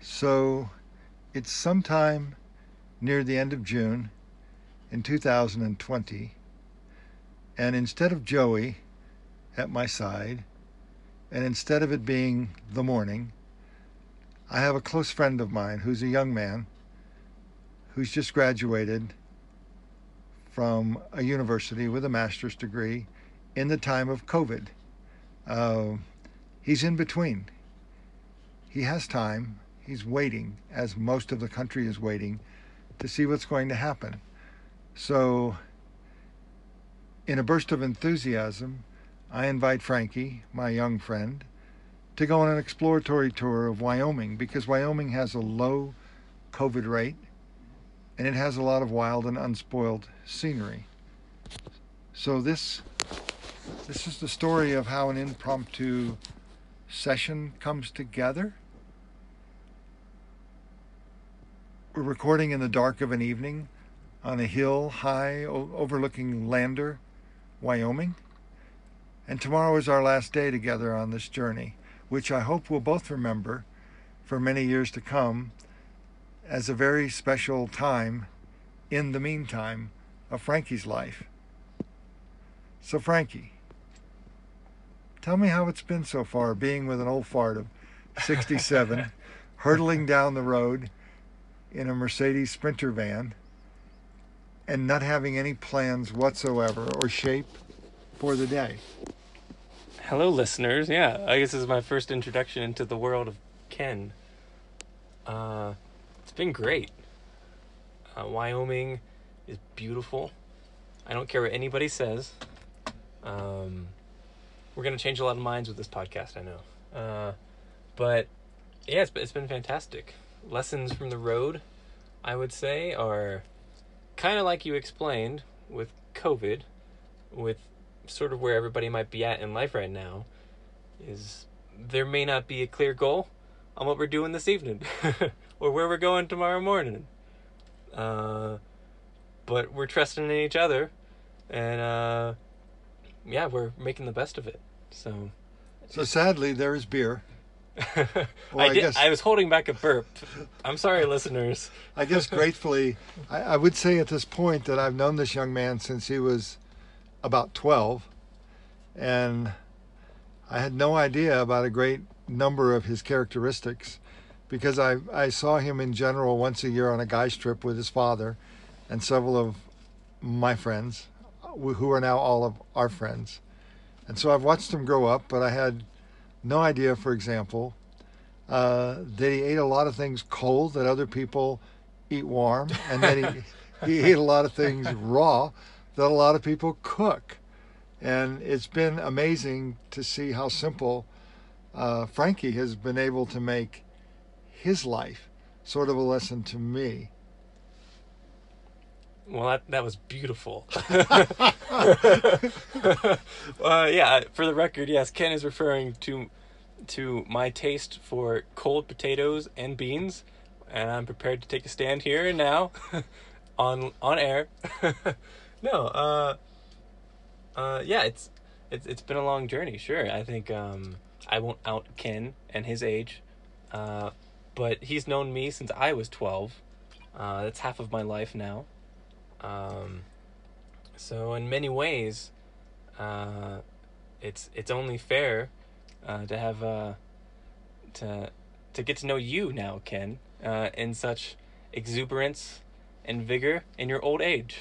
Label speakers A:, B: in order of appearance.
A: So it's sometime near the end of June in 2020, and instead of Joey at my side, and instead of it being the morning, I have a close friend of mine who's a young man who's just graduated from a university with a master's degree in the time of COVID. Uh, he's in between. He has time. He's waiting, as most of the country is waiting, to see what's going to happen. So, in a burst of enthusiasm, I invite Frankie, my young friend, to go on an exploratory tour of Wyoming because Wyoming has a low COVID rate and it has a lot of wild and unspoiled scenery. So this this is the story of how an impromptu session comes together. We're recording in the dark of an evening on a hill high overlooking Lander, Wyoming. And tomorrow is our last day together on this journey, which I hope we'll both remember for many years to come as a very special time in the meantime of Frankie's life. So, Frankie, tell me how it's been so far being with an old fart of 67, hurtling down the road in a Mercedes Sprinter van, and not having any plans whatsoever or shape for the day.
B: Hello, listeners. Yeah, I guess this is my first introduction into the world of Ken. Uh, it's been great. Uh, Wyoming is beautiful. I don't care what anybody says. Um, we're gonna change a lot of minds with this podcast, I know. Uh, but yeah, it's, it's been fantastic. Lessons from the road, I would say, are kind of like you explained with COVID, with sort of where everybody might be at in life right now is there may not be a clear goal on what we're doing this evening or where we're going tomorrow morning. Uh, but we're trusting in each other and uh, yeah, we're making the best of it. So
A: So sadly there is beer.
B: Well, I, I, did, guess, I was holding back a burp. I'm sorry, listeners.
A: I guess gratefully, I, I would say at this point that I've known this young man since he was about 12, and I had no idea about a great number of his characteristics because I, I saw him in general once a year on a guy's trip with his father and several of my friends who are now all of our friends. And so I've watched him grow up, but I had no idea, for example, uh, that he ate a lot of things cold that other people eat warm, and that he, he ate a lot of things raw that a lot of people cook. And it's been amazing to see how simple uh, Frankie has been able to make his life sort of a lesson to me.
B: Well, that, that was beautiful. uh, yeah, for the record, yes, Ken is referring to to my taste for cold potatoes and beans, and I'm prepared to take a stand here and now on on air no, uh, uh, yeah, it's it's it's been a long journey. Sure, I think um, I won't out Ken and his age, uh, but he's known me since I was twelve. Uh, that's half of my life now. Um, so in many ways, uh, it's it's only fair uh, to have uh, to to get to know you now, Ken, uh, in such exuberance and vigor in your old age.